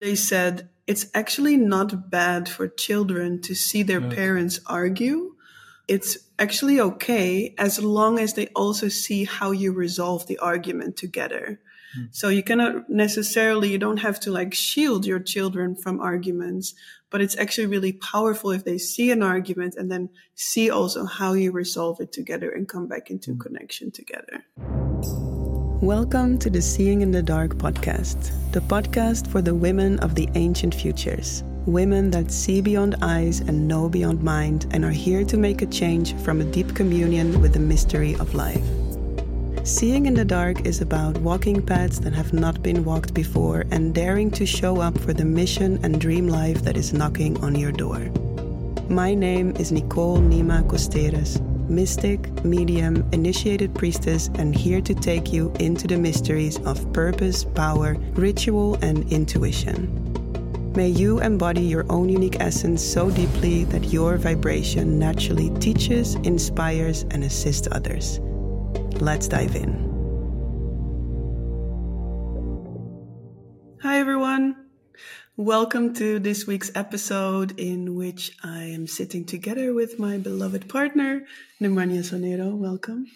They said it's actually not bad for children to see their Yeah. parents argue. It's actually okay as long as they also see how you resolve the argument together. Hmm. So you cannot necessarily, you don't have to like shield your children from arguments, but it's actually really powerful if they see an argument and then see also how you resolve it together and come back into connection together. Welcome to the Seeing in the Dark podcast, the podcast for the women of the ancient futures. Women that see beyond eyes and know beyond mind and are here to make a change from a deep communion with the mystery of life. Seeing in the Dark is about walking paths that have not been walked before and daring to show up for the mission and dream life that is knocking on your door. My name is Nicole Nima Costeres, mystic, medium, initiated priestess, and here to take you into the mysteries of purpose, power, ritual, and intuition. May you embody your own unique essence so deeply that your vibration naturally teaches, inspires, and assists others. Let's dive in. Hi, everyone. Welcome to this week's episode in which I am sitting together with my beloved partner, Nemanja Sonero. Welcome.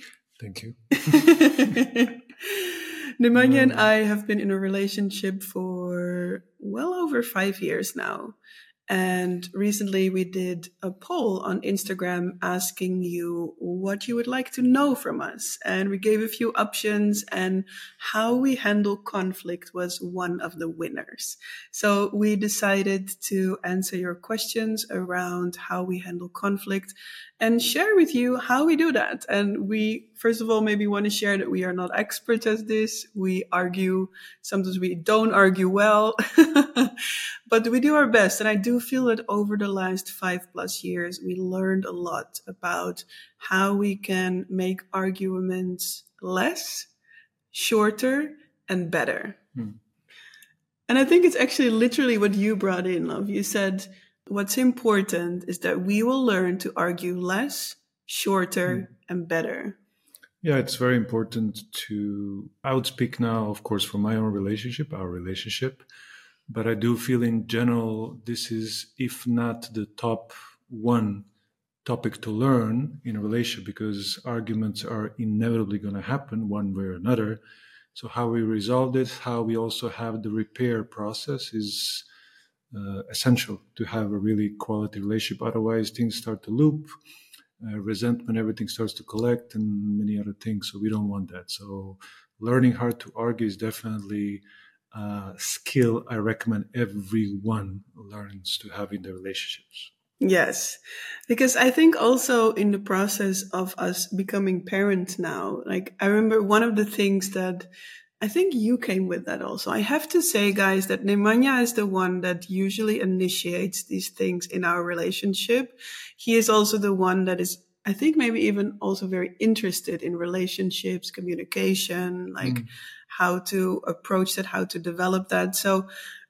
Thank you. Nemanja and I have been in a relationship for well over five years now. And recently we did a poll on Instagram asking you what you would like to know from us. And we gave a few options and how we handle conflict was one of the winners. So we decided to answer your questions around how we handle conflict and share with you how we do that. And we, first of all, maybe want to share that we are not experts at this. We argue. Sometimes we don't argue well, but we do our best. And I do feel that over the last five plus years, we learned a lot about how we can make arguments less, shorter, and better. Hmm. And I think it's actually literally what you brought in, love. You said, what's important is that we will learn to argue less, shorter, and better. Yeah, it's very important to. I would speak now, of course, for my own relationship, our relationship, but I do feel in general this is, if not the top one topic to learn in a relationship, because arguments are inevitably going to happen one way or another. So, how we resolve it, how we also have the repair process is uh, essential to have a really quality relationship. Otherwise, things start to loop, uh, resentment, everything starts to collect, and many other things. So we don't want that. So learning how to argue is definitely a skill I recommend everyone learns to have in their relationships. Yes, because I think also in the process of us becoming parents now, like I remember one of the things that I think you came with that also. I have to say, guys, that Nemanja is the one that usually initiates these things in our relationship. He is also the one that is, I think, maybe even also very interested in relationships, communication, like Mm. how to approach that, how to develop that. So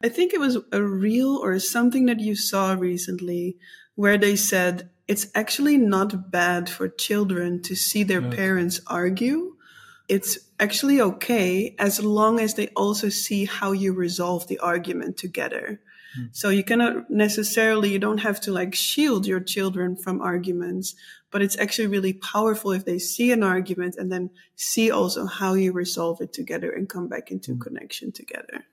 I think it was a reel or something that you saw recently where they said it's actually not bad for children to see their Yeah. parents argue. It's actually okay as long as they also see how you resolve the argument together. Hmm. So you cannot necessarily, you don't have to like shield your children from arguments, but it's actually really powerful if they see an argument and then see also how you resolve it together and come back into Hmm. connection together.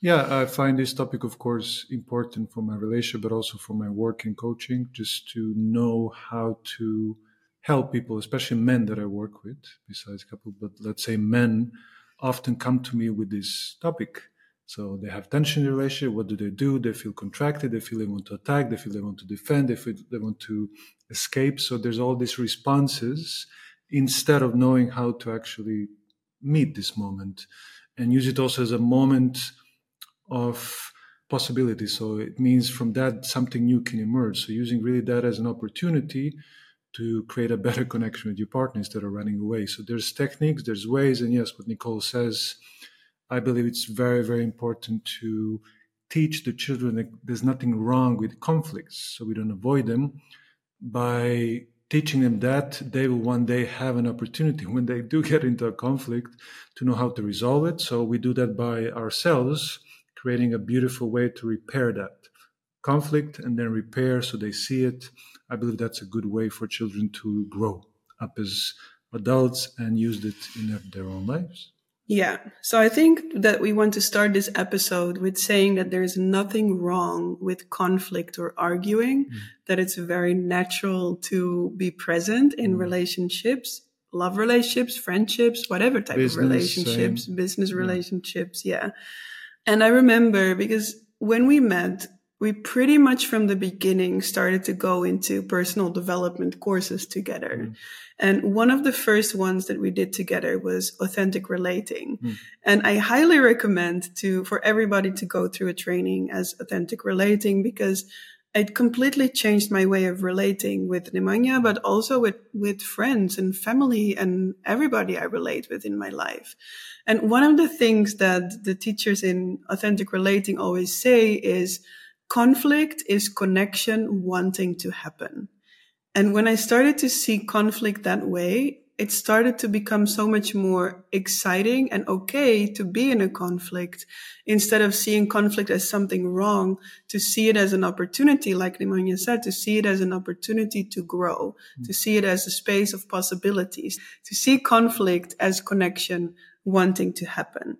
Yeah, I find this topic, of course, important for my relationship, but also for my work in coaching, just to know how to help people, especially men that I work with, besides couple, but let's say men often come to me with this topic. So they have tension in the relationship. What do they do? They feel contracted. They feel they want to attack. They feel they want to defend. They feel they want to escape. So there's all these responses instead of knowing how to actually meet this moment and use it also as a moment of possibility. So it means from that something new can emerge. So using really that as an opportunity to create a better connection with your partner instead of running away. So there's techniques, there's ways, and yes, what Nicole says, I believe it's very, very important to teach the children that there's nothing wrong with conflicts, so we don't avoid them. By teaching them that, they will one day have an opportunity when they do get into a conflict to know how to resolve it. So we do that by ourselves creating a beautiful way to repair that conflict and then repair so they see it. I believe that's a good way for children to grow up as adults and use it in their own lives. Yeah. So I think that we want to start this episode with saying that there's nothing wrong with conflict or arguing, mm. that it's very natural to be present in mm. relationships, love relationships, friendships, whatever type business, of relationships, same. business yeah. relationships. Yeah. And I remember because when we met, we pretty much from the beginning started to go into personal development courses together. Mm. And one of the first ones that we did together was authentic relating. Mm. And I highly recommend to, for everybody to go through a training as authentic relating because it completely changed my way of relating with Nemanja, but also with, with friends and family and everybody I relate with in my life. And one of the things that the teachers in authentic relating always say is, conflict is connection wanting to happen. And when I started to see conflict that way, it started to become so much more exciting and okay to be in a conflict instead of seeing conflict as something wrong, to see it as an opportunity, like Nemanja said, to see it as an opportunity to grow, mm-hmm. to see it as a space of possibilities, to see conflict as connection wanting to happen.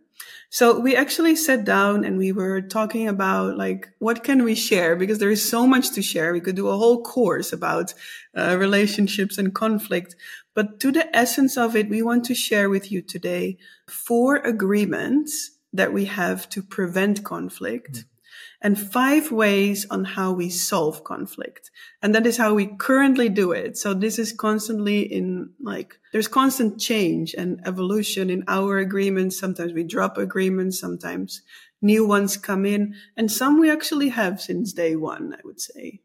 So we actually sat down and we were talking about like, what can we share? Because there is so much to share. We could do a whole course about uh, relationships and conflict. But to the essence of it, we want to share with you today four agreements that we have to prevent conflict. Mm-hmm and five ways on how we solve conflict. And that is how we currently do it. So this is constantly in like, there's constant change and evolution in our agreements. Sometimes we drop agreements. Sometimes new ones come in and some we actually have since day one, I would say.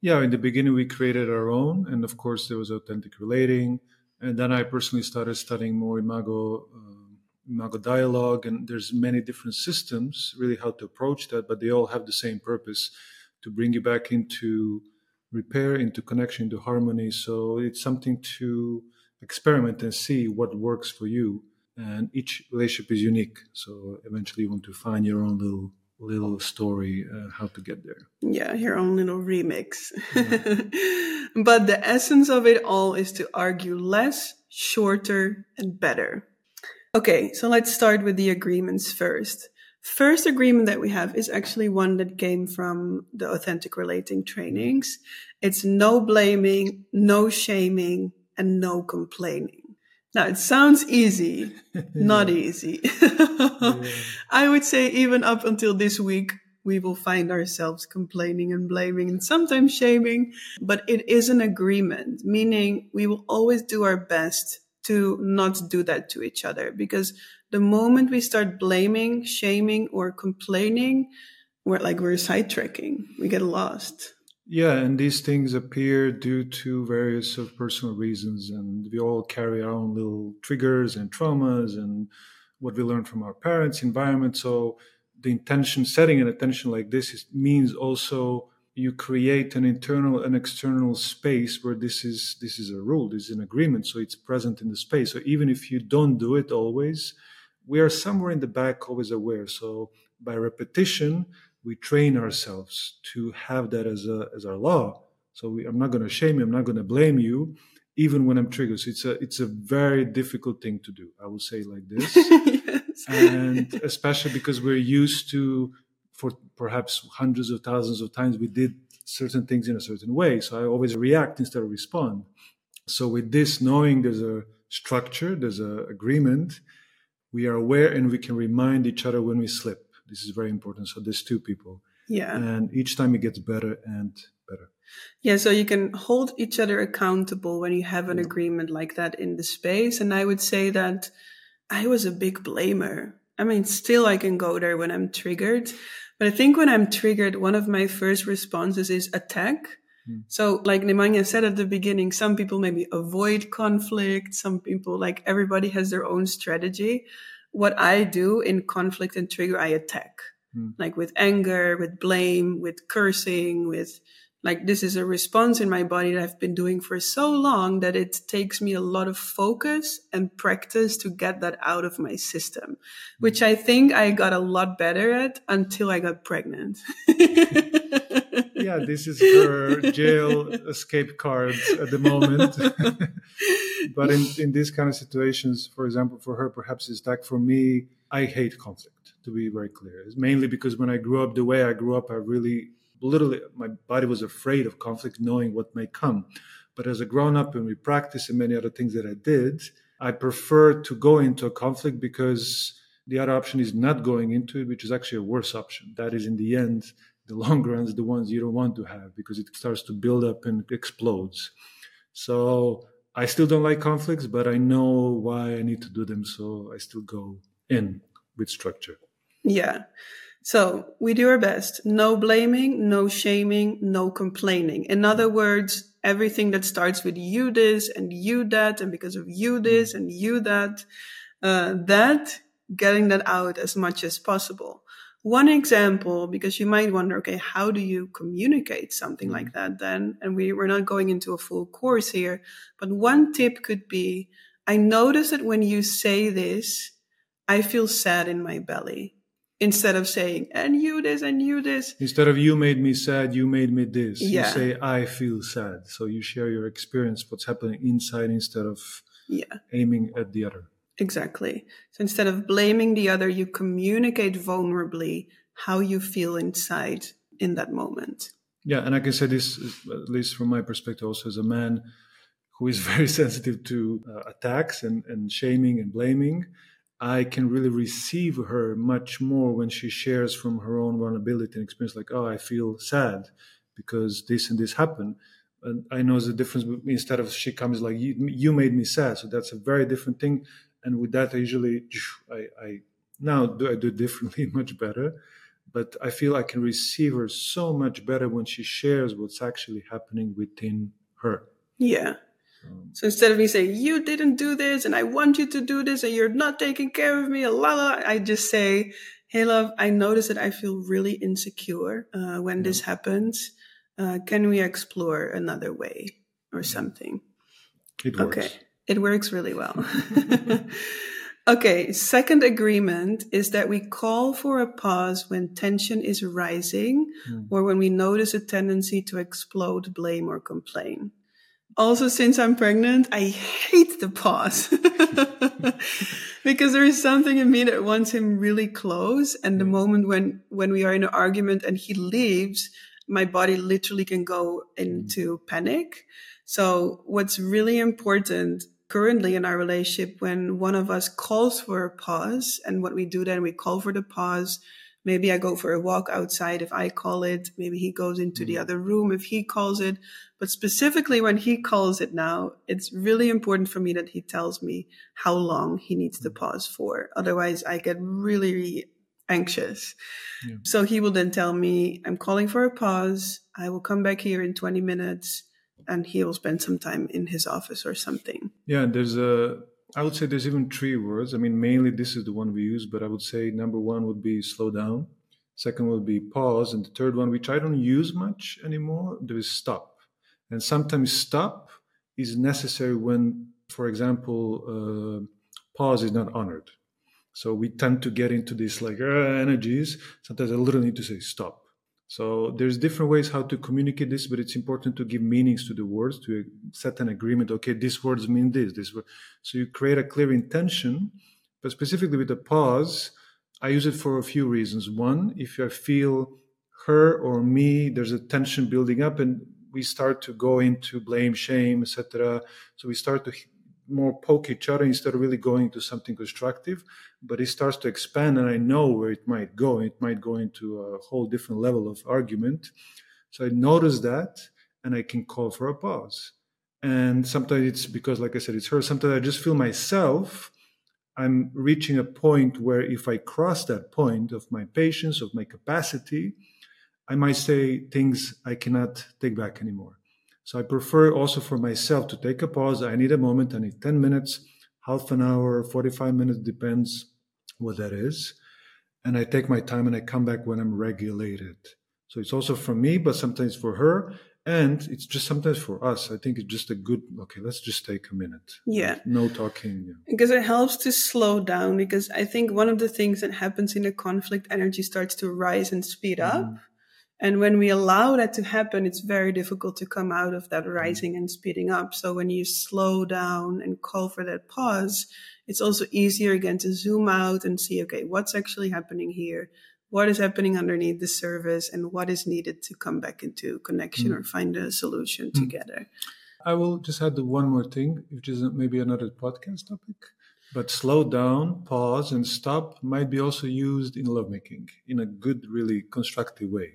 Yeah. In the beginning, we created our own. And of course, there was authentic relating. And then I personally started studying more Imago. Uh, Imago dialogue, and there's many different systems really how to approach that, but they all have the same purpose to bring you back into repair, into connection, into harmony. So it's something to experiment and see what works for you. And each relationship is unique. So eventually, you want to find your own little little story uh, how to get there. Yeah, your own little remix. Yeah. but the essence of it all is to argue less, shorter, and better. Okay, so let's start with the agreements first. First agreement that we have is actually one that came from the authentic relating trainings. It's no blaming, no shaming, and no complaining. Now it sounds easy, not easy. yeah. I would say even up until this week, we will find ourselves complaining and blaming and sometimes shaming, but it is an agreement, meaning we will always do our best to not do that to each other because the moment we start blaming, shaming, or complaining, we're like we're sidetracking. We get lost. Yeah, and these things appear due to various of personal reasons, and we all carry our own little triggers and traumas and what we learned from our parents, environment. So the intention, setting an intention like this, is, means also you create an internal and external space where this is this is a rule this is an agreement so it's present in the space. So even if you don't do it always we are somewhere in the back always aware. So by repetition we train ourselves to have that as a as our law. So we, i'm not going to shame you i'm not going to blame you even when i'm triggered. So it's a it's a very difficult thing to do i will say like this. Yes. and especially because we're used to for perhaps hundreds of thousands of times we did certain things in a certain way. So I always react instead of respond. So with this, knowing there's a structure, there's an agreement, we are aware and we can remind each other when we slip. This is very important. So there's two people. Yeah. And each time it gets better and better. Yeah, so you can hold each other accountable when you have an agreement like that in the space. And I would say that I was a big blamer. I mean, still I can go there when I'm triggered, but I think when I'm triggered, one of my first responses is attack. Mm. So, like Nemanja said at the beginning, some people maybe avoid conflict. Some people, like everybody has their own strategy. What I do in conflict and trigger, I attack, mm. like with anger, with blame, with cursing, with like this is a response in my body that I've been doing for so long that it takes me a lot of focus and practice to get that out of my system, which I think I got a lot better at until I got pregnant. yeah, this is her jail escape card at the moment. but in, in these kind of situations, for example, for her, perhaps it's like for me, I hate conflict, to be very clear. It's mainly because when I grew up the way I grew up, I really literally my body was afraid of conflict, knowing what may come. But as a grown up and we practice and many other things that I did, I prefer to go into a conflict because the other option is not going into it, which is actually a worse option. That is, in the end, the long runs, the ones you don't want to have because it starts to build up and explodes. So I still don't like conflicts, but I know why I need to do them. So I still go in with structure. Yeah. So we do our best. No blaming, no shaming, no complaining. In other words, everything that starts with you this and you that, and because of you this and you that, uh, that getting that out as much as possible. One example, because you might wonder, okay, how do you communicate something like mm-hmm. that then? And we, we're not going into a full course here, but one tip could be, I notice that when you say this, I feel sad in my belly instead of saying and you this and you this. Instead of you made me sad you made me this yeah. you say i feel sad. So you share your experience what's happening inside instead of yeah. aiming at the other. Exactly. So instead of blaming the other you communicate vulnerably how you feel inside in that moment. Yeah and i can say this at least from my perspective also as a man who is very sensitive to uh, attacks and, and shaming and blaming I can really receive her much more when she shares from her own vulnerability and experience, like, oh, I feel sad because this and this happened. And I know the difference instead of she comes like, you, you made me sad. So that's a very different thing. And with that, I usually, I, I now do I do differently, much better. But I feel I can receive her so much better when she shares what's actually happening within her. Yeah. Um, so instead of me saying, you didn't do this and I want you to do this and you're not taking care of me, la la, I just say, hey love, I notice that I feel really insecure uh, when yeah. this happens. Uh, can we explore another way or something? It works. Okay. It works really well. okay. Second agreement is that we call for a pause when tension is rising mm. or when we notice a tendency to explode, blame, or complain also since I'm pregnant, I hate the pause because there is something in me that wants him really close. And the moment when, when we are in an argument and he leaves, my body literally can go mm. into panic. So what's really important currently in our relationship when one of us calls for a pause and what we do then we call for the pause maybe i go for a walk outside if i call it maybe he goes into the mm-hmm. other room if he calls it but specifically when he calls it now, it's really important for me that he tells me how long he needs to pause for. Otherwise, I get really, really anxious. Yeah. So he will then tell me, I'm calling for a pause. I will come back here in 20 minutes and he will spend some time in his office or something. Yeah, there's a, I would say there's even three words. I mean, mainly this is the one we use, but I would say number one would be slow down. Second would be pause. And the third one, which I don't use much anymore, there is stop. And sometimes stop is necessary when, for example, uh, pause is not honored. So we tend to get into this like uh, energies. Sometimes I literally need to say stop. So there's different ways how to communicate this, but it's important to give meanings to the words to set an agreement. Okay, these words mean this. This word. So you create a clear intention. But specifically with the pause, I use it for a few reasons. One, if I feel her or me, there's a tension building up, and we start to go into blame, shame, etc. So we start to more poke each other instead of really going to something constructive. But it starts to expand, and I know where it might go. It might go into a whole different level of argument. So I notice that, and I can call for a pause. And sometimes it's because, like I said, it's her. Sometimes I just feel myself. I'm reaching a point where if I cross that point of my patience, of my capacity, I might say things I cannot take back anymore. So I prefer also for myself to take a pause. I need a moment. I need 10 minutes, half an hour, 45 minutes, depends what that is. And I take my time and I come back when I'm regulated. So it's also for me, but sometimes for her. And it's just sometimes for us. I think it's just a good, okay, let's just take a minute. Yeah. No talking. Yeah. Because it helps to slow down. Because I think one of the things that happens in a conflict, energy starts to rise and speed up. Mm. And when we allow that to happen, it's very difficult to come out of that rising and speeding up. So when you slow down and call for that pause, it's also easier again to zoom out and see, okay, what's actually happening here? what is happening underneath the surface and what is needed to come back into connection mm. or find a solution mm. together. I will just add one more thing, which is maybe another podcast topic. But slow down, pause, and stop might be also used in lovemaking in a good, really constructive way.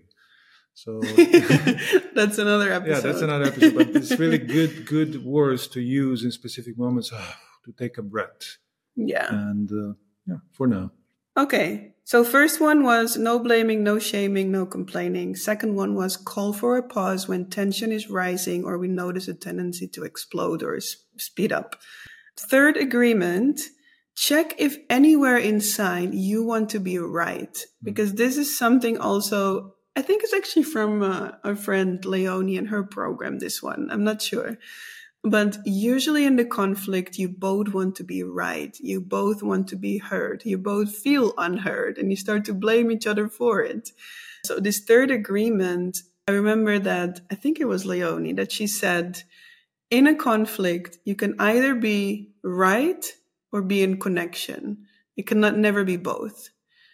So that's another episode. Yeah, that's another episode. But it's really good, good words to use in specific moments to take a breath. Yeah. And uh, yeah, for now. Okay. So first one was no blaming, no shaming, no complaining. Second one was call for a pause when tension is rising or we notice a tendency to explode or speed up. Third agreement, check if anywhere inside you want to be right. Hmm. Because this is something also, I think it's actually from uh, our friend Leonie and her program, this one. I'm not sure. But usually in the conflict, you both want to be right. You both want to be heard. You both feel unheard and you start to blame each other for it. So this third agreement, I remember that I think it was Leonie that she said, in a conflict, you can either be right or be in connection. It cannot never be both.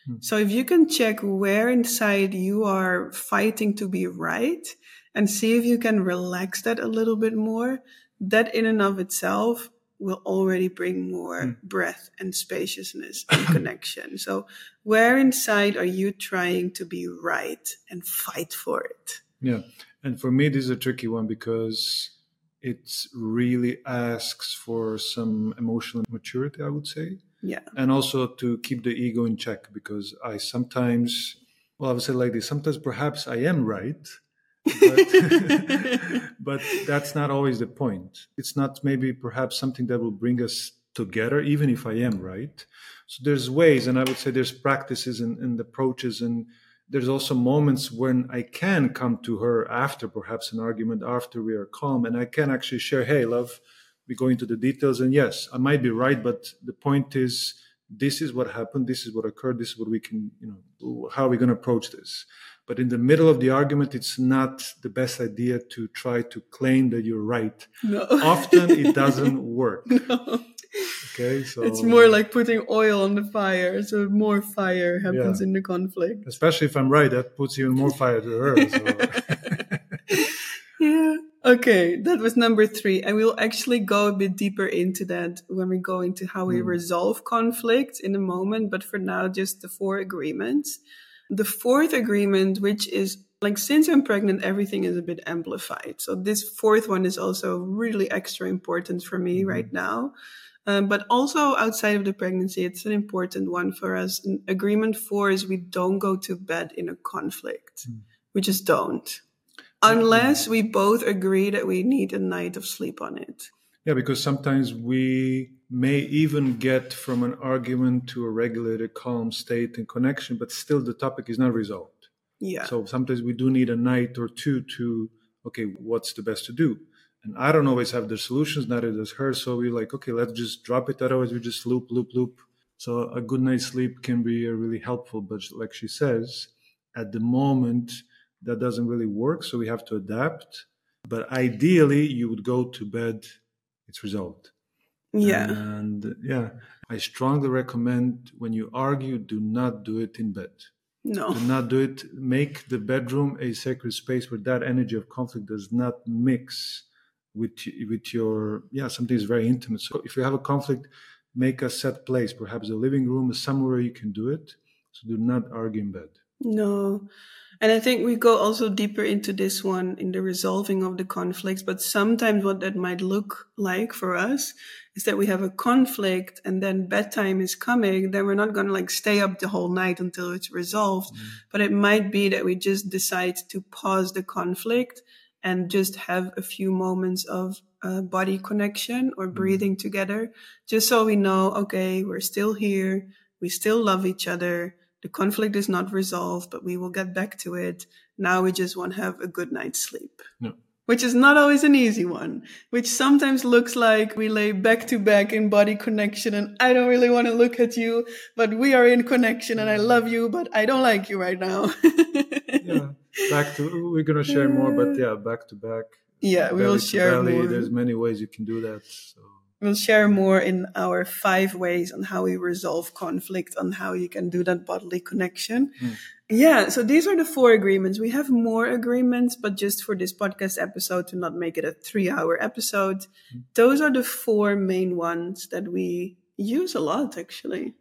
Hmm. So if you can check where inside you are fighting to be right and see if you can relax that a little bit more, that in and of itself will already bring more mm. breath and spaciousness and connection. So, where inside are you trying to be right and fight for it? Yeah. And for me, this is a tricky one because it really asks for some emotional maturity, I would say. Yeah. And also to keep the ego in check because I sometimes, well, I would say like this sometimes perhaps I am right but, but that's not always the point. It's not maybe perhaps something that will bring us together, even if I am right. So there's ways, and I would say there's practices and, and approaches, and there's also moments when I can come to her after perhaps an argument, after we are calm, and I can actually share, hey, love, we go into the details, and yes, I might be right, but the point is, this is what happened, this is what occurred, this is what we can, you know, how are we going to approach this? But in the middle of the argument, it's not the best idea to try to claim that you're right. No. Often it doesn't work. No. Okay, so it's more like putting oil on the fire, so more fire happens yeah. in the conflict. Especially if I'm right, that puts even more fire to her. So. Okay, that was number three. And we'll actually go a bit deeper into that when we go into how we mm. resolve conflict in a moment. But for now, just the four agreements. The fourth agreement, which is like since I'm pregnant, everything is a bit amplified. So this fourth one is also really extra important for me right now. Um, but also outside of the pregnancy, it's an important one for us. agreement four is we don't go to bed in a conflict. Mm. We just don't. Unless we both agree that we need a night of sleep on it. Yeah, because sometimes we may even get from an argument to a regulated, calm state and connection, but still the topic is not resolved. Yeah. So sometimes we do need a night or two to, okay, what's the best to do? And I don't always have the solutions, neither does her. So we're like, okay, let's just drop it. Otherwise, we just loop, loop, loop. So a good night's sleep can be really helpful. But like she says, at the moment, that doesn't really work. So we have to adapt. But ideally, you would go to bed, it's resolved. Yeah. And yeah, I strongly recommend when you argue, do not do it in bed. No. Do not do it. Make the bedroom a sacred space where that energy of conflict does not mix with with your yeah something is very intimate. So if you have a conflict, make a set place. Perhaps a living room is somewhere you can do it. So do not argue in bed. No. And I think we go also deeper into this one in the resolving of the conflicts. But sometimes what that might look like for us is that we have a conflict and then bedtime is coming. Then we're not going to like stay up the whole night until it's resolved. Mm. But it might be that we just decide to pause the conflict and just have a few moments of uh, body connection or mm. breathing together, just so we know, okay, we're still here. We still love each other the conflict is not resolved, but we will get back to it. Now we just want to have a good night's sleep. No. Which is not always an easy one, which sometimes looks like we lay back to back in body connection and I don't really want to look at you, but we are in connection and I love you, but I don't like you right now. yeah. Back to, we're going to share more, but yeah, back to back. Yeah, we will share belly. more. There's many ways you can do that. So. We'll share more in our five ways on how we resolve conflict, on how you can do that bodily connection. Mm. Yeah, so these are the four agreements. We have more agreements, but just for this podcast episode to not make it a three hour episode, Mm. those are the four main ones that we use a lot actually.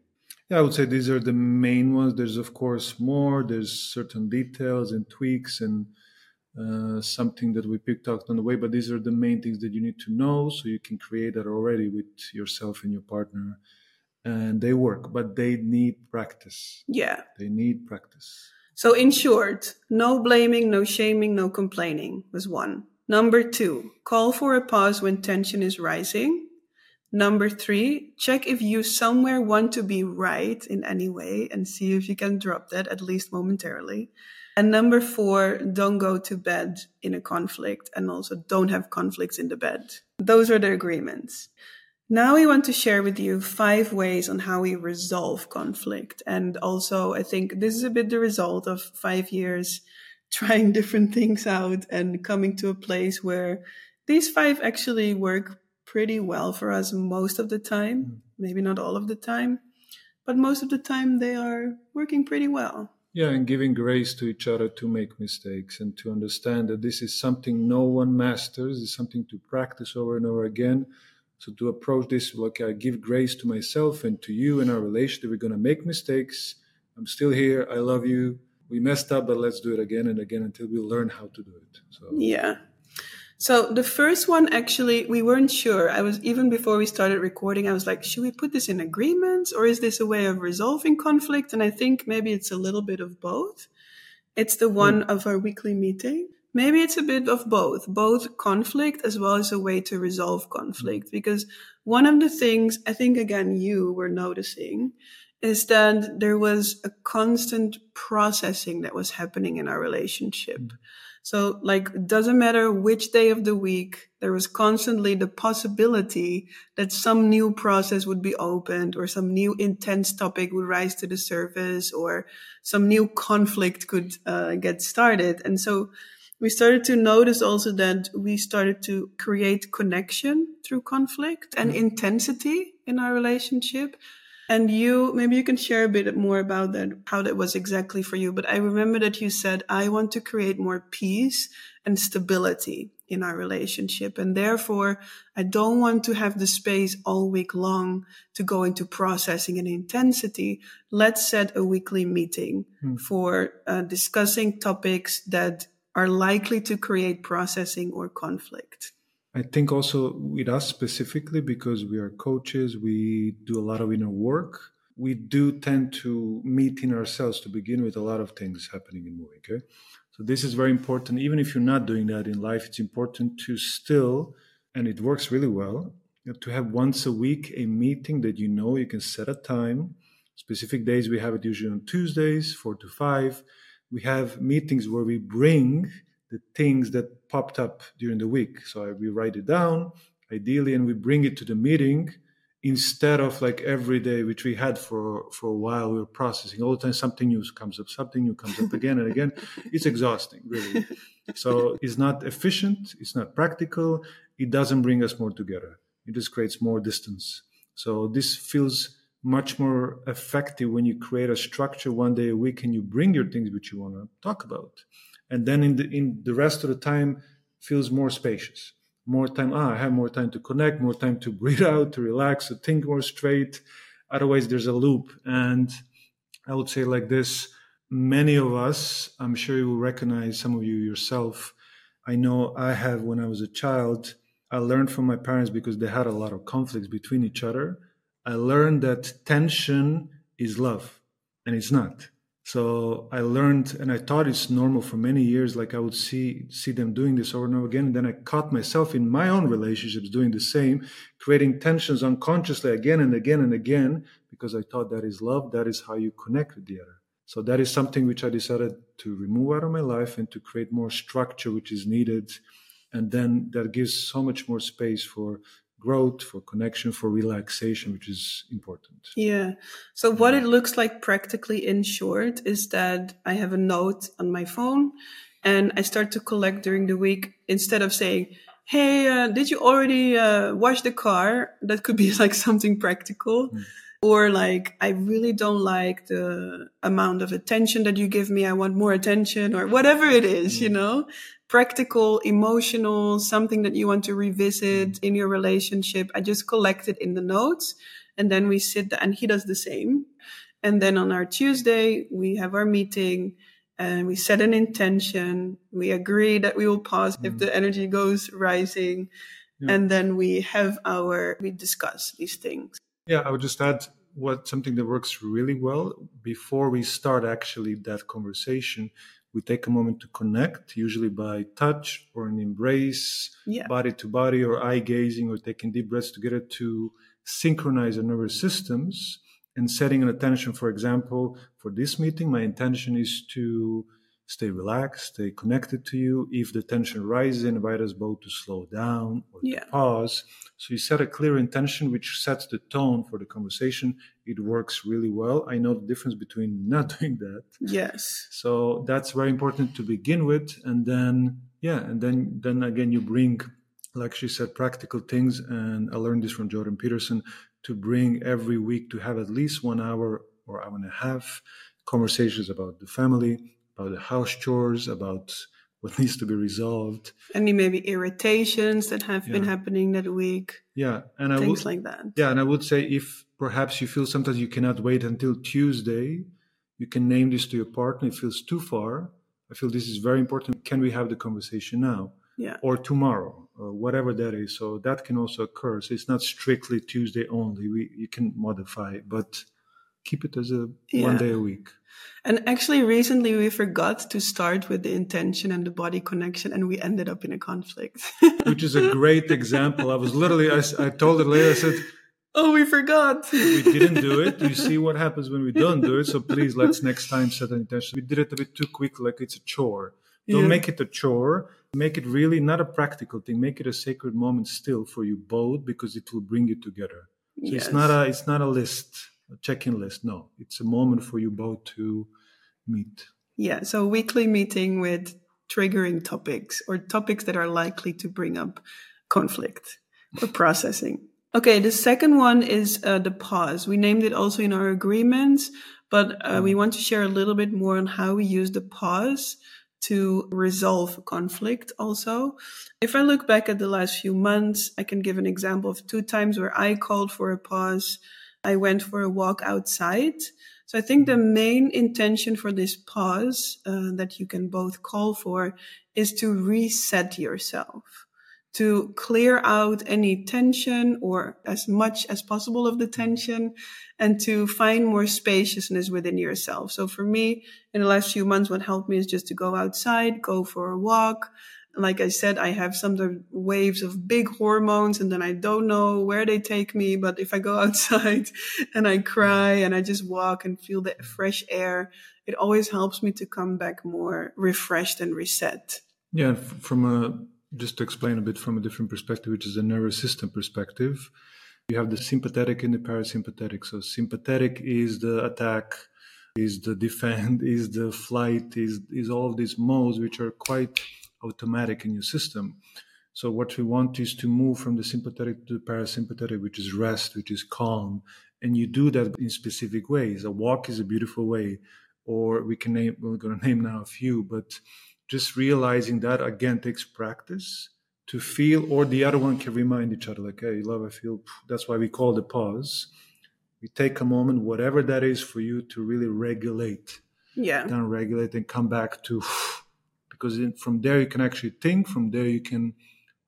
Yeah, I would say these are the main ones. There's of course more. There's certain details and tweaks and uh, something that we picked out on the way. But these are the main things that you need to know, so you can create that already with yourself and your partner, and they work. But they need practice. Yeah. They need practice. So in short, no blaming, no shaming, no complaining was one. Number two, call for a pause when tension is rising. Number three, check if you somewhere want to be right in any way and see if you can drop that at least momentarily. And number four, don't go to bed in a conflict and also don't have conflicts in the bed. Those are the agreements. Now we want to share with you five ways on how we resolve conflict. And also, I think this is a bit the result of five years trying different things out and coming to a place where these five actually work pretty well for us most of the time. Mm. Maybe not all of the time, but most of the time they are working pretty well. Yeah, and giving grace to each other to make mistakes and to understand that this is something no one masters, it's something to practice over and over again. So to approach this, like I give grace to myself and to you in our relationship. We're going to make mistakes. I'm still here. I love you. We messed up, but let's do it again and again until we learn how to do it. So Yeah. So the first one, actually, we weren't sure. I was even before we started recording, I was like, should we put this in agreements or is this a way of resolving conflict? And I think maybe it's a little bit of both. It's the one hmm. of our weekly meeting. Maybe it's a bit of both, both conflict as well as a way to resolve conflict. Hmm. Because one of the things I think, again, you were noticing is that there was a constant processing that was happening in our relationship. Hmm. So, like, it doesn't matter which day of the week, there was constantly the possibility that some new process would be opened or some new intense topic would rise to the surface or some new conflict could uh, get started. And so we started to notice also that we started to create connection through conflict and intensity in our relationship. And you, maybe you can share a bit more about that, how that was exactly for you. But I remember that you said, I want to create more peace and stability in our relationship. And therefore, I don't want to have the space all week long to go into processing and intensity. Let's set a weekly meeting for uh, discussing topics that are likely to create processing or conflict. I think also with us specifically, because we are coaches, we do a lot of inner work. We do tend to meet in ourselves to begin with a lot of things happening in moving. Okay. So this is very important. Even if you're not doing that in life, it's important to still, and it works really well, to have once a week a meeting that you know you can set a time. Specific days, we have it usually on Tuesdays, four to five. We have meetings where we bring the things that popped up during the week. So we write it down, ideally, and we bring it to the meeting instead of like every day, which we had for for a while. We were processing all the time. Something new comes up, something new comes up again and again. It's exhausting, really. So it's not efficient. It's not practical. It doesn't bring us more together. It just creates more distance. So this feels much more effective when you create a structure one day a week and you bring your things which you want to talk about and then in the in the rest of the time feels more spacious. More time ah i have more time to connect more time to breathe out to relax to think more straight. Otherwise there's a loop. And i would say like this many of us i'm sure you will recognize some of you yourself. I know i have when i was a child i learned from my parents because they had a lot of conflicts between each other. I learned that tension is love and it's not so I learned, and I thought it's normal for many years. Like I would see see them doing this over and over again, and then I caught myself in my own relationships doing the same, creating tensions unconsciously again and again and again, because I thought that is love. That is how you connect with the other. So that is something which I decided to remove out of my life and to create more structure, which is needed. And then that gives so much more space for growth, for connection, for relaxation, which is important. Yeah. So what it looks like practically in short is that I have a note on my phone and I start to collect during the week instead of saying, Hey, uh, did you already uh, wash the car? That could be like something practical. Mm. Or like, I really don't like the amount of attention that you give me. I want more attention or whatever it is, mm. you know? Practical, emotional, something that you want to revisit in your relationship. I just collect it in the notes and then we sit and he does the same. And then on our Tuesday, we have our meeting and we set an intention. We agree that we will pause mm. if the energy goes rising. Yeah. And then we have our, we discuss these things. Yeah, I would just add what something that works really well before we start actually that conversation we take a moment to connect, usually by touch or an embrace, yeah. body to body, or eye gazing, or taking deep breaths together to synchronize our nervous systems and setting an attention. For example, for this meeting, my intention is to stay relaxed, stay connected to you. If the tension rises, invite us both to slow down or yeah. to pause. So you set a clear intention, which sets the tone for the conversation. It works really well. I know the difference between not doing that. Yes. So that's very important to begin with. And then, yeah, and then, then again, you bring, like she said, practical things. And I learned this from Jordan Peterson to bring every week to have at least one hour or hour and a half conversations about the family, about the house chores, about what needs to be resolved. Any maybe irritations that have yeah. been happening that week. Yeah, and things I would, like that. Yeah, and I would say if perhaps you feel sometimes you cannot wait until Tuesday, you can name this to your partner. It feels too far. I feel this is very important. Can we have the conversation now? Yeah. Or tomorrow, or whatever that is. So that can also occur. So it's not strictly Tuesday only. We you can modify, but keep it as a yeah. one day a week. And actually, recently we forgot to start with the intention and the body connection, and we ended up in a conflict. Which is a great example. I was literally, I, I told it later, I said, Oh, we forgot. we didn't do it. You see what happens when we don't do it. So please, let's next time set an intention. We did it a bit too quick, like it's a chore. Don't yeah. make it a chore. Make it really not a practical thing. Make it a sacred moment still for you both because it will bring you together. So yes. it's not a it's not a list a check-in list. No, it's a moment for you both to meet. Yeah, so weekly meeting with triggering topics or topics that are likely to bring up conflict or processing. Okay, the second one is uh, the pause. We named it also in our agreements, but uh, we want to share a little bit more on how we use the pause to resolve conflict also. If I look back at the last few months, I can give an example of two times where I called for a pause I went for a walk outside. So I think the main intention for this pause uh, that you can both call for is to reset yourself, to clear out any tension or as much as possible of the tension and to find more spaciousness within yourself. So for me, in the last few months, what helped me is just to go outside, go for a walk, like I said, I have some waves of big hormones and then I don't know where they take me. But if I go outside and I cry and I just walk and feel the fresh air, it always helps me to come back more refreshed and reset. Yeah. From a, just to explain a bit from a different perspective, which is a nervous system perspective, you have the sympathetic and the parasympathetic. So sympathetic is the attack, is the defend, is the flight, is, is all of these modes, which are quite automatic in your system. So what we want is to move from the sympathetic to the parasympathetic, which is rest, which is calm. And you do that in specific ways. A walk is a beautiful way, or we can name, we're going to name now a few, but just realizing that again takes practice to feel, or the other one can remind each other, like, hey, love, I feel, that's why we call the pause. We take a moment, whatever that is for you to really regulate. Yeah. Down regulate and come back to because in, from there you can actually think from there you can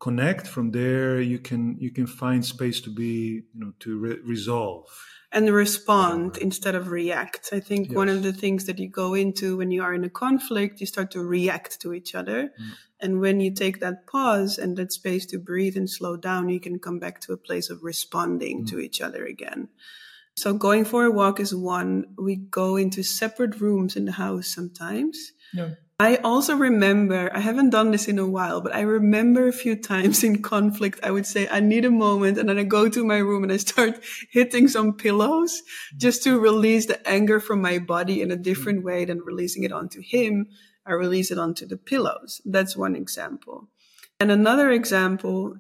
connect from there you can you can find space to be you know to re- resolve and respond instead of react i think yes. one of the things that you go into when you are in a conflict you start to react to each other mm. and when you take that pause and that space to breathe and slow down you can come back to a place of responding mm. to each other again So going for a walk is one. We go into separate rooms in the house sometimes. Yeah. I also remember, I haven't done this in a while, but I remember a few times in conflict, I would say, I need a moment. And then I go to my room and I start hitting some pillows just to release the anger from my body in a different mm. way than releasing it onto him. I release it onto the pillows. That's one example. And another example,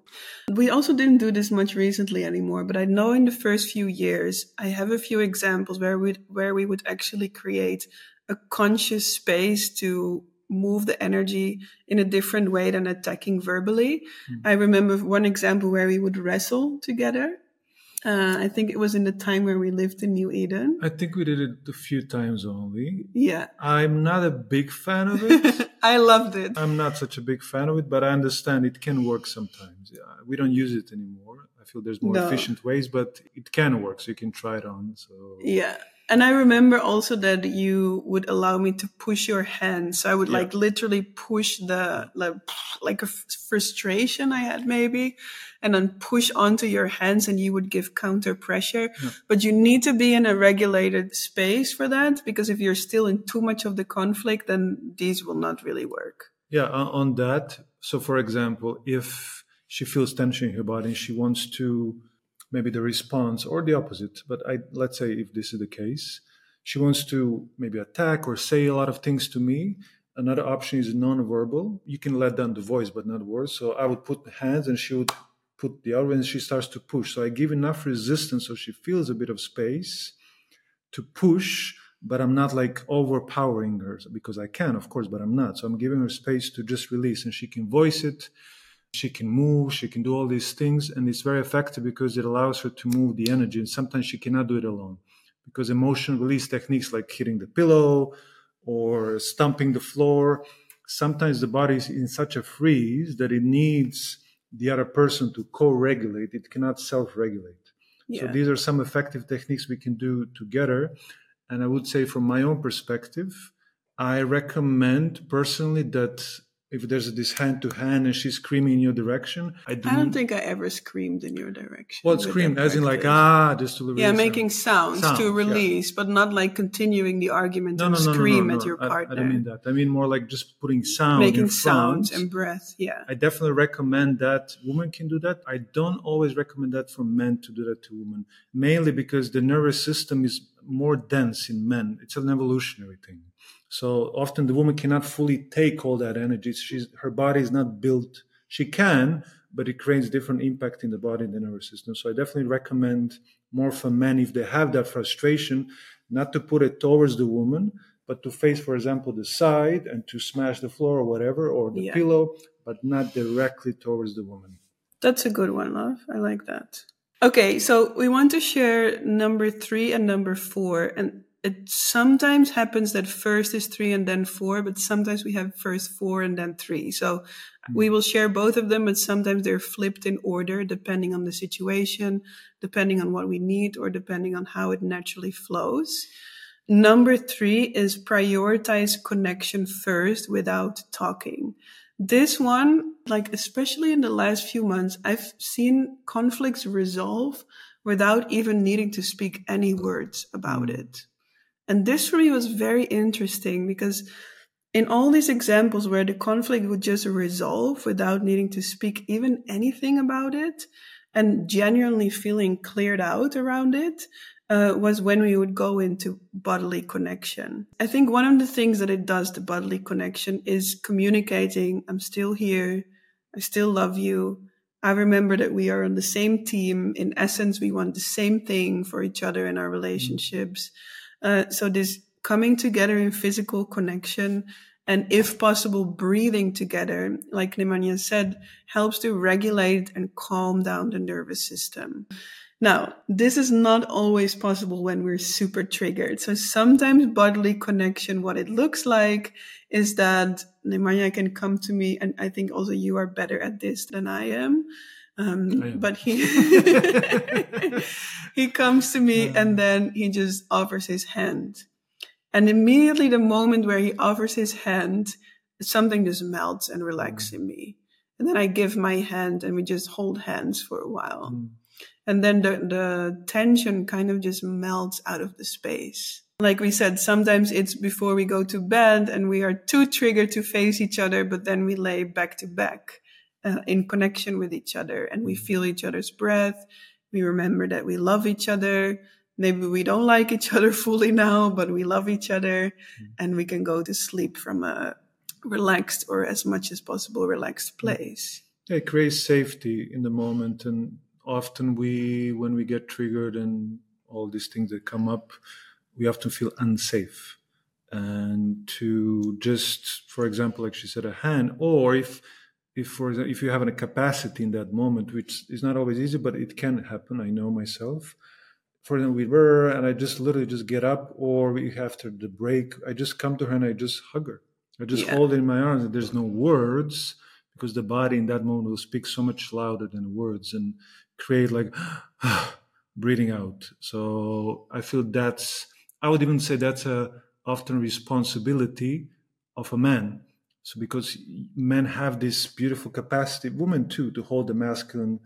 we also didn't do this much recently anymore, but I know in the first few years, I have a few examples where we where we would actually create a conscious space to move the energy in a different way than attacking verbally. Mm. I remember one example where we would wrestle together uh, I think it was in the time where we lived in New Eden. I think we did it a few times only. Yeah. I'm not a big fan of it. I loved it. I'm not such a big fan of it, but I understand it can work sometimes. Yeah, we don't use it anymore. I feel there's more no. efficient ways, but it can work, so you can try it on. So yeah, and I remember also that you would allow me to push your hand. So I would yeah. like literally push the, like, like a frustration I had maybe, and then push onto your hands and you would give counter pressure. Yeah. But you need to be in a regulated space for that because if you're still in too much of the conflict, then these will not really work. Yeah. On that. So for example, if she feels tension in her body and she wants to, maybe the response or the opposite. But I, let's say if this is the case, she wants to maybe attack or say a lot of things to me. Another option is non-verbal. You can let down the voice, but not words. So I would put the hands and she would put the other and she starts to push. So I give enough resistance so she feels a bit of space to push, but I'm not like overpowering her because I can, of course, but I'm not. So I'm giving her space to just release and she can voice it she can move, she can do all these things, and it's very effective because it allows her to move the energy. And sometimes she cannot do it alone because emotion release techniques like hitting the pillow or stomping the floor, sometimes the body is in such a freeze that it needs the other person to co-regulate. It cannot self-regulate. Yeah. So these are some effective techniques we can do together. And I would say, from my own perspective, I recommend personally that if there's this hand to hand and she's screaming in your direction. I, do I don't think I ever screamed in your direction. Well, scream as in like ah, just to release. Yeah, making sounds, sounds to release, yeah. but not like continuing the argument no, and no, no, scream at your partner. I, I, don't mean that. I mean more like just putting sound, making sounds and breath. Yeah, I definitely recommend that women can do that. I don't always recommend that for men to do that to women, mainly because the nervous system is more dense in men. It's an evolutionary thing. So often the woman cannot fully take all that energy. She's, her body is not built. She can, but it creates different impact in the body and the nervous system. So I definitely recommend more for men if they have that frustration, not to put it towards the woman, but to face, for example, the side and to smash the floor or whatever, or the yeah. pillow, but not directly towards the woman. That's a good one, love. I like that. Okay, so we want to share number three and number four. And it sometimes happens that first is three and then four, but sometimes we have first four and then three. So mm-hmm. we will share both of them, but sometimes they're flipped in order depending on the situation, depending on what we need, or depending on how it naturally flows. Number three is prioritize connection first without talking. This one, like especially in the last few months, I've seen conflicts resolve without even needing to speak any words about mm. it. And this for me was very interesting because in all these examples where the conflict would just resolve without needing to speak even anything about it and genuinely feeling cleared out around it, uh, was when we would go into bodily connection. I think one of the things that it does, the bodily connection, is communicating, I'm still here, I still love you. I remember that we are on the same team. In essence, we want the same thing for each other in our relationships. Mm-hmm uh, so this coming together in physical connection and if possible breathing together like nemanja said helps to regulate and calm down the nervous system. Now this is not always possible when we're super triggered. So sometimes bodily connection what it looks like is that nemanja can come to me and i think also you are better at this than i am um, but he he comes to me and then he just offers his hand. And immediately the moment where he offers his hand, something just melts and relaxes mm. in me. And then I give my hand and we just hold hands for a while. Mm. And then the, the tension kind of just melts out of the space. Like we said, sometimes it's before we go to bed and we are too triggered to face each other, but then we lay back to back uh, in connection with each other and we feel each other's breath. We remember that we love each other. Maybe we don't like each other fully now, but we love each other mm. and we can go to sleep from a relaxed or as much as possible relaxed place. Yeah, it creates safety in the moment. And often we, when we get triggered and all these things that come up, we often feel unsafe. And to just, for example, like she said, a hand, or if, if for example, if you have a capacity in that moment, which is not always easy, but it can happen. I know myself. For example, we were, and I just literally just get up, or we after the break, I just come to her and I just hug her. I just yeah. hold it in my arms. And there's no words because the body in that moment will speak so much louder than words and create like breathing out. So I feel that's I would even say that's a often responsibility of a man. So because men have this beautiful capacity, women too, to hold the masculine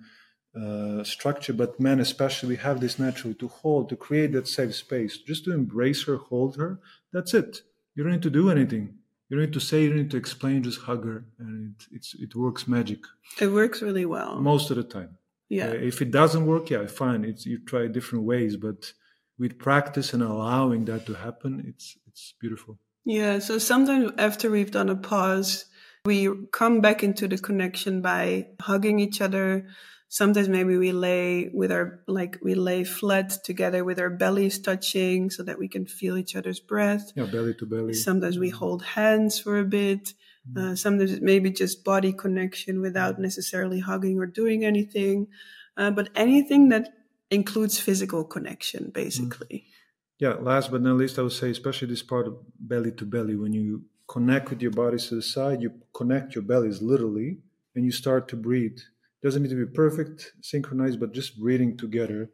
uh, structure, but men especially have this naturally to hold, to create that safe space, just to embrace her, hold her. That's it. You don't need to do anything. You don't need to say, you don't need to explain, just hug her, and it, it works magic. It works really well. Most of the time. Yeah. Uh, if it doesn't work, yeah, fine. It's you try different ways, but with practice and allowing that to happen, it's it's beautiful. Yeah. So sometimes after we've done a pause, we come back into the connection by hugging each other. Sometimes maybe we lay with our like we lay flat together with our bellies touching so that we can feel each other's breath. Yeah, belly to belly. Sometimes we hold hands for a bit. Mm-hmm. Uh, sometimes it may be just body connection without necessarily hugging or doing anything. Uh, but anything that includes physical connection, basically. Mm. Yeah, last but not least, I would say, especially this part of belly to belly, when you connect with your bodies to the side, you connect your bellies literally, and you start to breathe. It Doesn't need to be perfect, synchronized, but just breathing together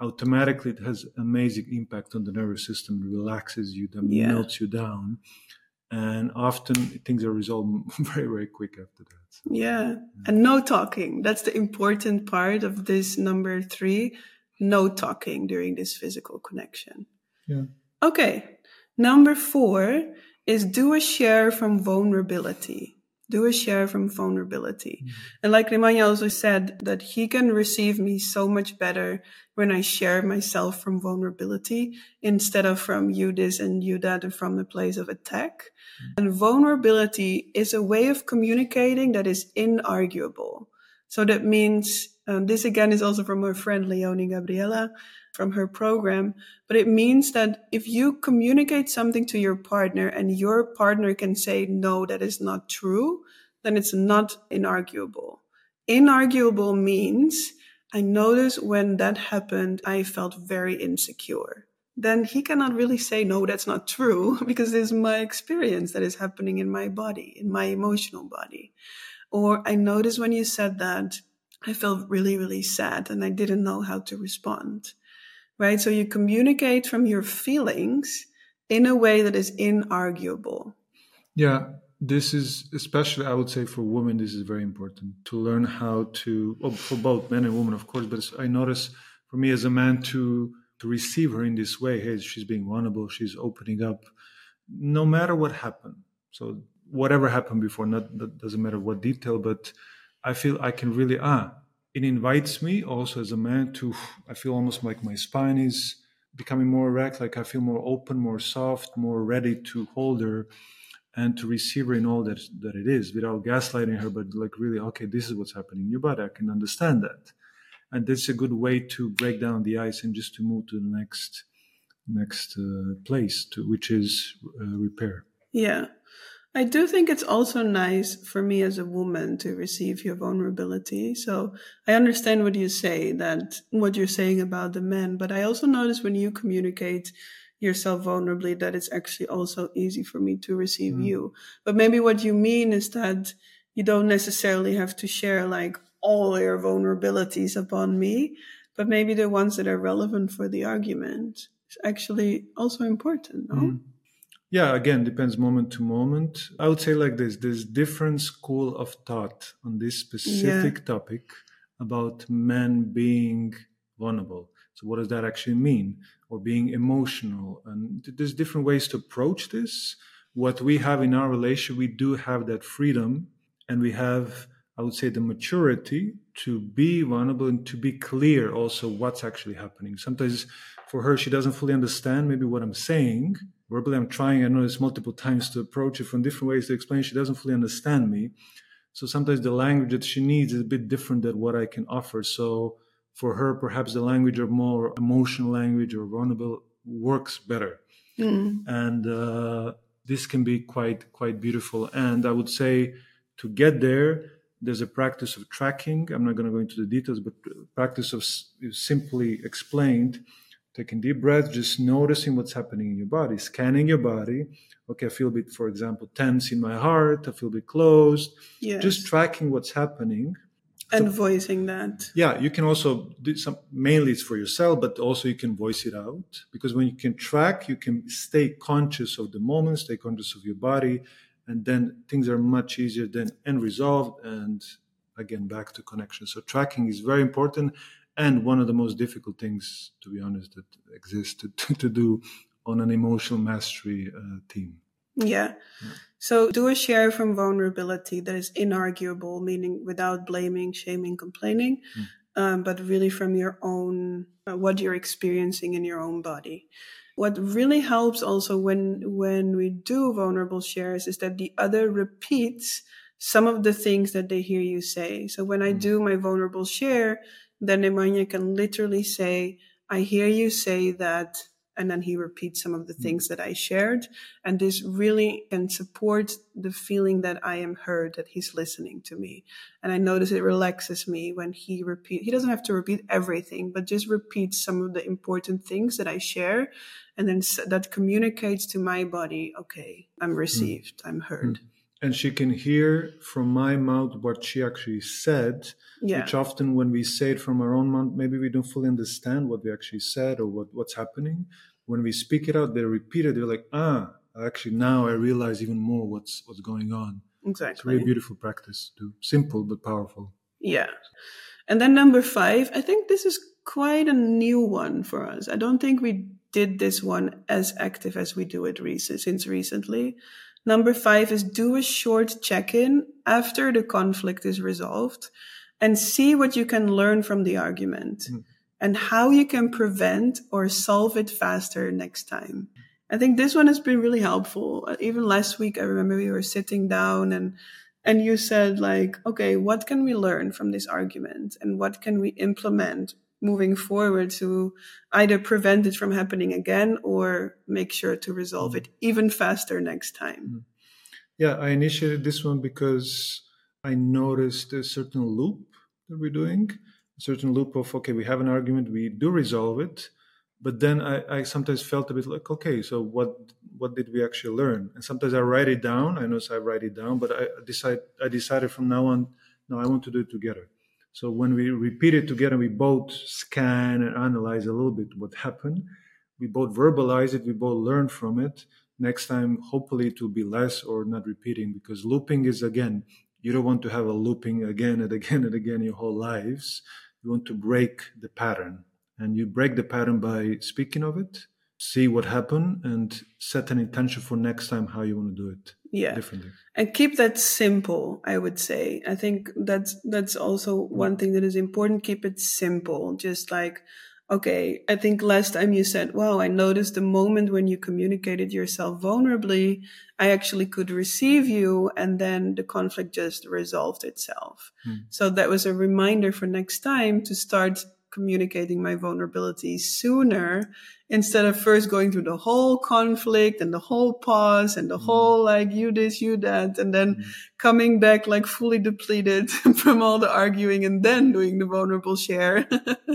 automatically it has amazing impact on the nervous system. It relaxes you then yeah. melts you down and often things are resolved very very quick after that. Yeah. and no talking. That's the important part of this number three no talking during this physical connection yeah okay number four is do a share from vulnerability do a share from vulnerability. Mm-hmm. And like Nemanja also said, that he can receive me so much better when I share myself from vulnerability instead of from you this and you that and from the place of attack. Mm-hmm. And vulnerability is a way of communicating that is inarguable. So that means, um, this again is also from my friend Leonie Gabriela from her program, but it means that if you communicate something to your partner and your partner can say, no, that is not true, then it's not inarguable. Inarguable means I noticed when that happened, I felt very insecure. Then he cannot really say, no, that's not true because it's my experience that is happening in my body, in my emotional body. Or I noticed when you said that, I felt really, really sad and I didn't know how to respond right? So you communicate from your feelings in a way that is inarguable. Yeah, this is especially, I would say, for women, this is very important to learn how to, well, for both men and women, of course, but I notice for me as a man to to receive her in this way, hey, she's being vulnerable, she's opening up, no matter what happened. So whatever happened before, not that doesn't matter what detail, but I feel I can really ah it invites me also as a man to i feel almost like my spine is becoming more erect like i feel more open more soft more ready to hold her and to receive her in all that that it is without gaslighting her but like really okay this is what's happening in your body. I can understand that. And that's a good way to break down the ice and just to move to the next next uh, place to which is uh, repair. Yeah I do think it's also nice for me as a woman to receive your vulnerability. So I understand what you say that what you're saying about the men, but I also notice when you communicate yourself vulnerably that it's actually also easy for me to receive mm. you. But maybe what you mean is that you don't necessarily have to share like all your vulnerabilities upon me, but maybe the ones that are relevant for the argument is actually also important, no? Mm yeah again depends moment to moment i would say like this there's different school of thought on this specific yeah. topic about men being vulnerable. So, what does that actually mean? Or being emotional. And there's different ways to approach this. What we have in our relationship, we do have that freedom and we have, I would say, the maturity to be vulnerable and to be clear also what's actually happening. Sometimes for her, she doesn't fully understand maybe what I'm saying. Verbally, I'm trying, I know this multiple times to approach it from different ways to explain. She doesn't fully understand me. So sometimes the language that she needs is a bit different than what I can offer. So for her, perhaps the language of more emotional language or vulnerable works better. Mm. And uh, this can be quite quite beautiful. And I would say to get there, there's a practice of tracking. I'm not going to go into the details, but practice of simply explained taking deep breath, just noticing what's happening in your body, scanning your body. Okay, I feel a bit, for example, tense in my heart. I feel a bit closed. Yes. Just tracking what's happening. And so, voicing that. Yeah, you can also do some, mainly it's for yourself, but also you can voice it out. Because when you can track, you can stay conscious of the moment, stay conscious of your body, and then things are much easier then and resolved and again back to connection. So tracking is very important and one of the most difficult things, to be honest, that exists to, to do on an emotional mastery uh, team. Yeah. yeah. So do a share from vulnerability that is inarguable, meaning without blaming, shaming, complaining, mm. um, but really from your own, uh, what you're experiencing in your own body. What really helps also when, when we do vulnerable shares is that the other repeats some of the things that they hear you say. So when I mm. do my vulnerable share, then Nemanja can literally say, I hear you say that. And then he repeats some of the mm. things that I shared. And this really can support the feeling that I am heard, that he's listening to me. And I notice it relaxes me when he repeat. He doesn't have to repeat everything, but just repeats some of the important things that I share. And then that communicates to my body, okay, I'm mm. received, mm. I'm heard. Mm and she can hear from my mouth what she actually said yeah. which often when we say it from our own mouth maybe we don't fully understand what we actually said or what, what's happening. When we speak it out they repeat it. They're like ah actually now i realize even more what's what's going on. Exactly it's a really beautiful practice too simple but powerful. Yeah. And then number five i think this is quite a new one for us. I don't think we did this one as active as we do it recent, since recently Number five is do a short check in after the conflict is resolved and see what you can learn from the argument mm. and how you can prevent or solve it faster next time. I think this one has been really helpful. Even last week, I remember we were sitting down and and you said like, okay, what can we learn from this argument and what can we implement moving forward to either prevent it from happening again or make sure to resolve it even faster next time. Mm. Yeah, I initiated this one because I noticed a certain loop that we're doing, a certain loop of, okay, we have an argument, we do resolve it. But then I, I sometimes felt a bit like, okay, so what what did we actually learn? And sometimes I write it down. I know I write it down, but I decide I decided from now on, no, I want to do it together. So when we repeat it together, we both scan and analyze a little bit what happened. We both verbalize it. We both learn from it. Next time, hopefully, it will be less or not repeating because looping is again, you don't want to have a looping again and again and again your whole lives. You want to break the pattern. And you break the pattern by speaking of it, see what happened, and set an intention for next time how you want to do it yeah. Differently. And keep that simple i would say. I think that's that's also one thing that is important. Keep it simple. Just like okay i think last time you said wow i noticed the moment when you communicated yourself vulnerably i actually could receive you and then the conflict just resolved itself. Hmm. so that was a reminder for next time to start communicating my vulnerability sooner instead of first going through the whole conflict and the whole pause and the mm. whole like you this, you that, and then mm. coming back like fully depleted from all the arguing and then doing the vulnerable share.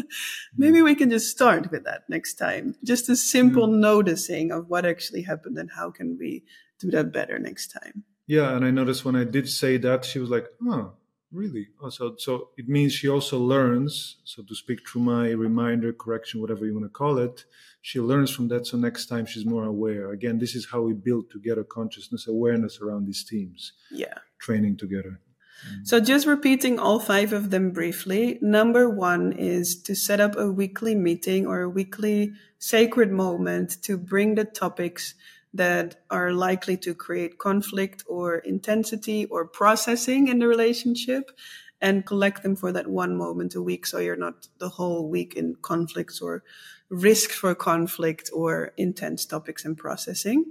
Maybe we can just start with that next time. Just a simple mm. noticing of what actually happened and how can we do that better next time. Yeah, and I noticed when I did say that, she was like, "Huh, Really? Oh, so, so it means she also learns, so to speak, through my reminder, correction, whatever you want to call it. She learns from that. So next time she's more aware. Again, this is how we build together consciousness awareness around these teams. Yeah. Training together. Mm. So just repeating all five of them briefly. Number one is to set up a weekly meeting or a weekly sacred moment to bring the topics that are likely to create conflict or intensity or processing in the relationship and collect them for that one moment a week. So you're not the whole week in conflicts or risk for conflict or intense topics and processing.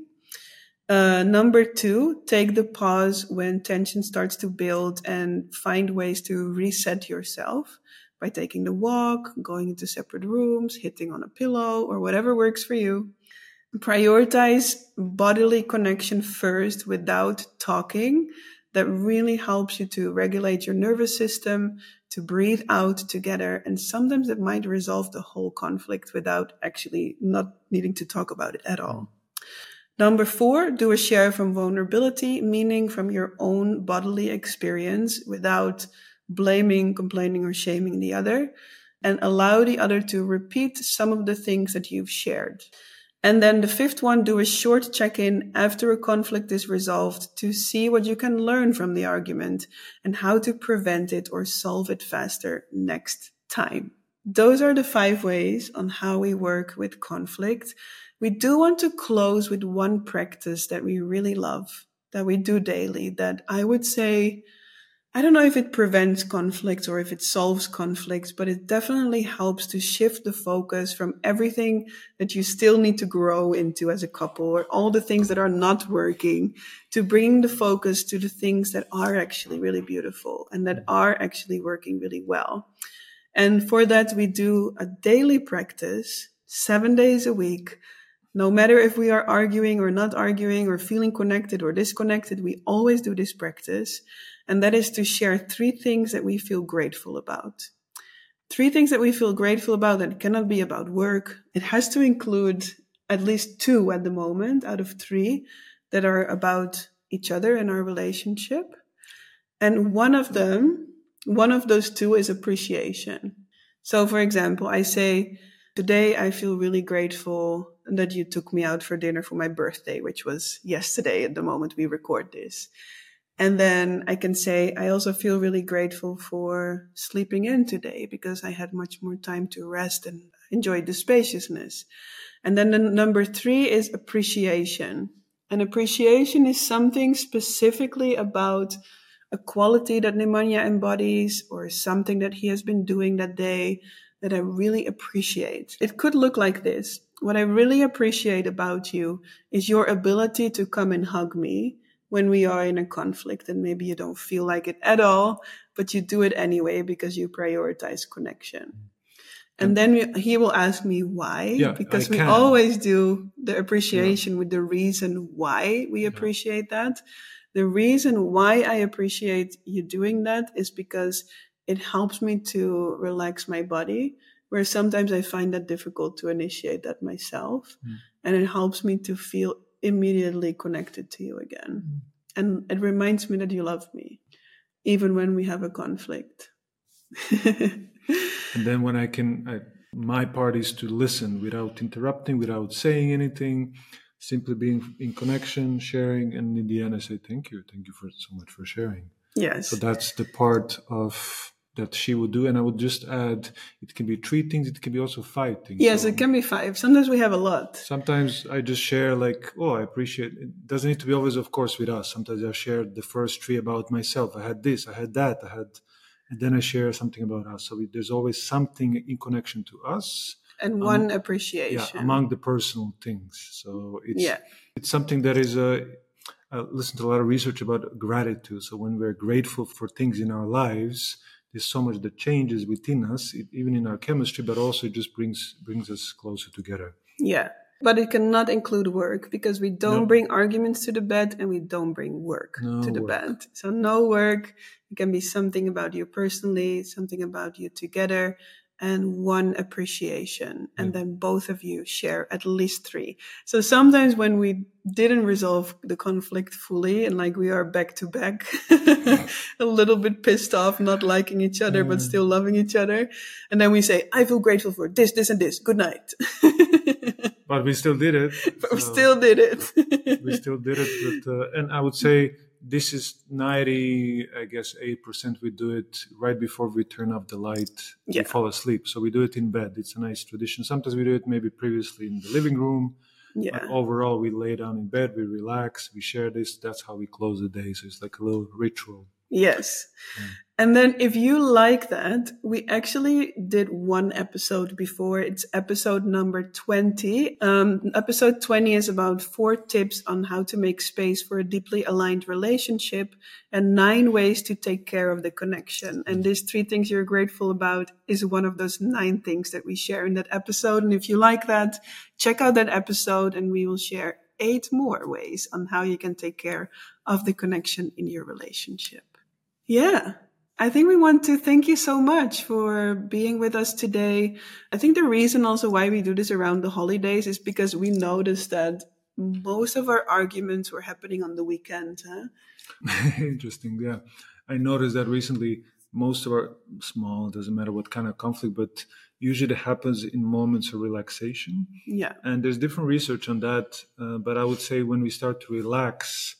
Uh, number two, take the pause when tension starts to build and find ways to reset yourself by taking the walk, going into separate rooms, hitting on a pillow, or whatever works for you. Prioritize bodily connection first without talking. That really helps you to regulate your nervous system, to breathe out together. And sometimes it might resolve the whole conflict without actually not needing to talk about it at all. Number four, do a share from vulnerability, meaning from your own bodily experience without blaming, complaining, or shaming the other, and allow the other to repeat some of the things that you've shared. And then the fifth one, do a short check in after a conflict is resolved to see what you can learn from the argument and how to prevent it or solve it faster next time. Those are the five ways on how we work with conflict. We do want to close with one practice that we really love, that we do daily, that I would say, I don't know if it prevents conflict or if it solves conflicts, but it definitely helps to shift the focus from everything that you still need to grow into as a couple or all the things that are not working to bring the focus to the things that are actually really beautiful and that are actually working really well. And for that, we do a daily practice, seven days a week no matter if we are arguing or not arguing or feeling connected or disconnected, we always do this practice. And that is to share three things that we feel grateful about. Three things that we feel grateful about that cannot be about work. It has to include at least two at the moment out of three that are about each other and our relationship. And one of them, one of those two is appreciation. So, for example, I say, Today I feel really grateful that you took me out for dinner for my birthday, which was yesterday at the moment we record this. And then I can say, I also feel really grateful for sleeping in today because I had much more time to rest and enjoy the spaciousness. And then the number three is appreciation. And appreciation is something specifically about a quality that Nemanja embodies or something that he has been doing that day that I really appreciate. It could look like this. What I really appreciate about you is your ability to come and hug me when we are in a conflict and maybe you don't feel like it at all, but you do it anyway because you prioritize connection. And then he will ask me why, yeah, because I we can. always do the appreciation yeah. with the reason why we appreciate yeah. that. The reason why I appreciate you doing that is because it helps me to relax my body where sometimes I find that difficult to initiate that myself. Mm. And it helps me to feel immediately connected to you again. Mm. And it reminds me that you love me, even when we have a conflict. and then when I can, I, my part is to listen without interrupting, without saying anything, simply being in connection, sharing. And in the end, I say, thank you. Thank you for so much for sharing. Yes. So that's the part of that she would do. And I would just add, it can be three things. It can be also five things. Yes, so it can be five. Sometimes we have a lot. Sometimes I just share like, oh, I appreciate it. Doesn't need to be always, of course, with us. Sometimes I share the first three about myself. I had this, I had that, I had, and then I share something about us. So we, there's always something in connection to us. And one appreciation. Yeah, among the personal things. So it's, yeah. it's something that is a, I listen to a lot of research about gratitude. So when we're grateful for things in our lives, there's so much that changes within us, even in our chemistry, but also it just brings brings us closer together. Yeah, but it cannot include work because we don't no. bring arguments to the bed and we don't bring work no to the work. bed. So no work. It can be something about you personally, something about you together, and one appreciation. And then both of you share at least three. So sometimes when we didn't resolve the conflict fully and like we are back to back, a little bit pissed off, not liking each other, mm. but still loving each other. And then we say, I feel grateful for this, this, and this. Good night. but we still did it. But we still did it. we still did it. But, uh, and I would say this is 90 i guess 8% we do it right before we turn off the light yeah. we fall asleep. So we do it in bed. It's a nice tradition. Sometimes we do it maybe previously in the living room yeah. But overall we lay down in bed we relax we share this. That's how we close the day. So it's like a little ritual Yes. And then if you like that, we actually did one episode before. It's episode number 20. Um, episode 20 is about four tips on how to make space for a deeply aligned relationship and nine ways to take care of the connection. And these three things you're grateful about is one of those nine things that we share in that episode. And if you like that, check out that episode and we will share eight more ways on how you can take care of the connection in your relationship. Yeah. I think we want to thank you so much for being with us today. I think the reason also why we do this around the holidays is because we noticed that most of our arguments were happening on the weekend. Huh? Interesting. Yeah. I noticed that recently most of our small, doesn't matter what kind of conflict, but usually it happens in moments of relaxation. Yeah. And there's different research on that. Uh, but I would say when we start to relax,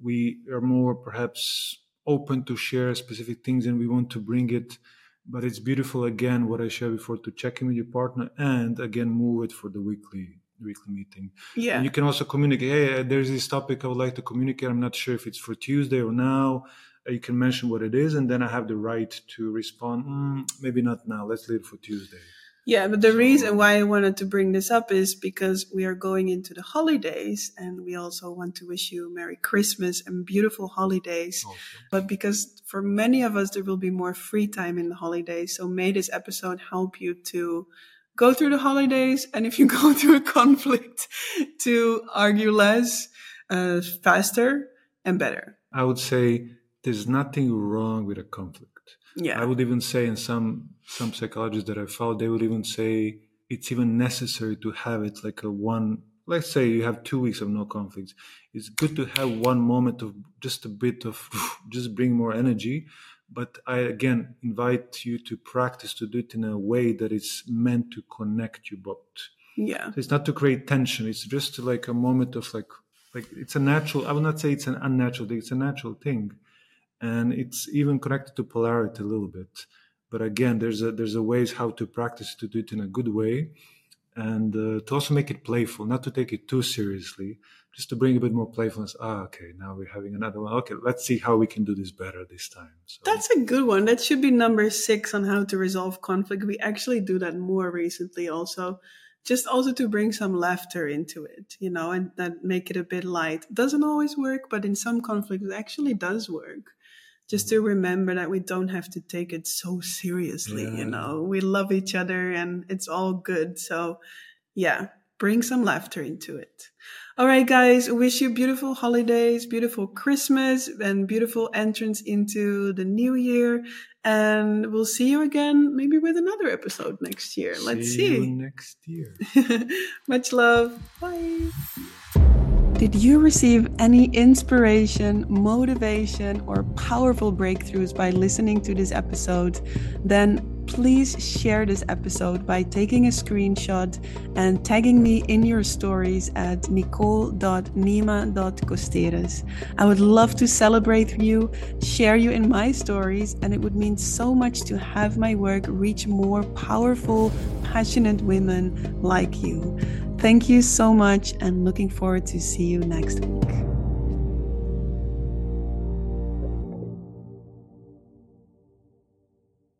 we are more perhaps open to share specific things and we want to bring it but it's beautiful again what i shared before to check in with your partner and again move it for the weekly weekly meeting. Yeah. And you can also communicate hey there's this topic i would like to communicate. I'm not sure if it's for tuesday or now. Uh, you can mention what it is and then i have the right to respond mm, maybe not now. Let's leave it for tuesday yeah, but the reason why I wanted to bring this up is because we are going into the holidays and we also want to wish you Merry Christmas and beautiful holidays. Okay. But because for many of us, there will be more free time in the holidays. So may this episode help you to go through the holidays. And if you go through a conflict, to argue less, uh, faster and better. I would say there's nothing wrong with a conflict yeah. I would even say in some some psychologists that I found, they would even say it's even necessary to have it like a one. Let's say you have two weeks of no conflicts. It's good to have one moment of just a bit of just bring more energy. But I again invite you to practice to do it in a way that it's meant to connect you both. Yeah, so it's not to create tension. It's just like a moment of like like it's a natural. I would not say it's an unnatural thing. It's a natural thing and it's even connected to polarity a little bit. But again, there's a there's a ways how to practice to do it in a good way, and uh, to also make it playful, not to take it too seriously, just to bring a bit more playfulness. Ah, okay, now we're having another one. Okay, let's see how we can do this better this time. So. That's a good one. That should be number six on how to resolve conflict. We actually do that more recently, also just also to bring some laughter into it, you know, and that make it a bit light. Doesn't always work, but in some conflicts it actually does work just to remember that we don't have to take it so seriously yeah. you know? We love each other and it's all good. So yeah bring some laughter into it. All right guys wish you beautiful holidays beautiful christmas and beautiful entrance into the new year. And we'll see you again maybe with another episode next year. Let's see, see. next year. Much love. Bye did you receive any inspiration, motivation, or powerful breakthroughs by listening to this episode? Then please share this episode by taking a screenshot and tagging me in your stories at nicole.nima.costeres. I would love to celebrate you, share you in my stories, and it would mean so much to have my work reach more powerful, passionate women like you. Thank you so much and looking forward to see you next week.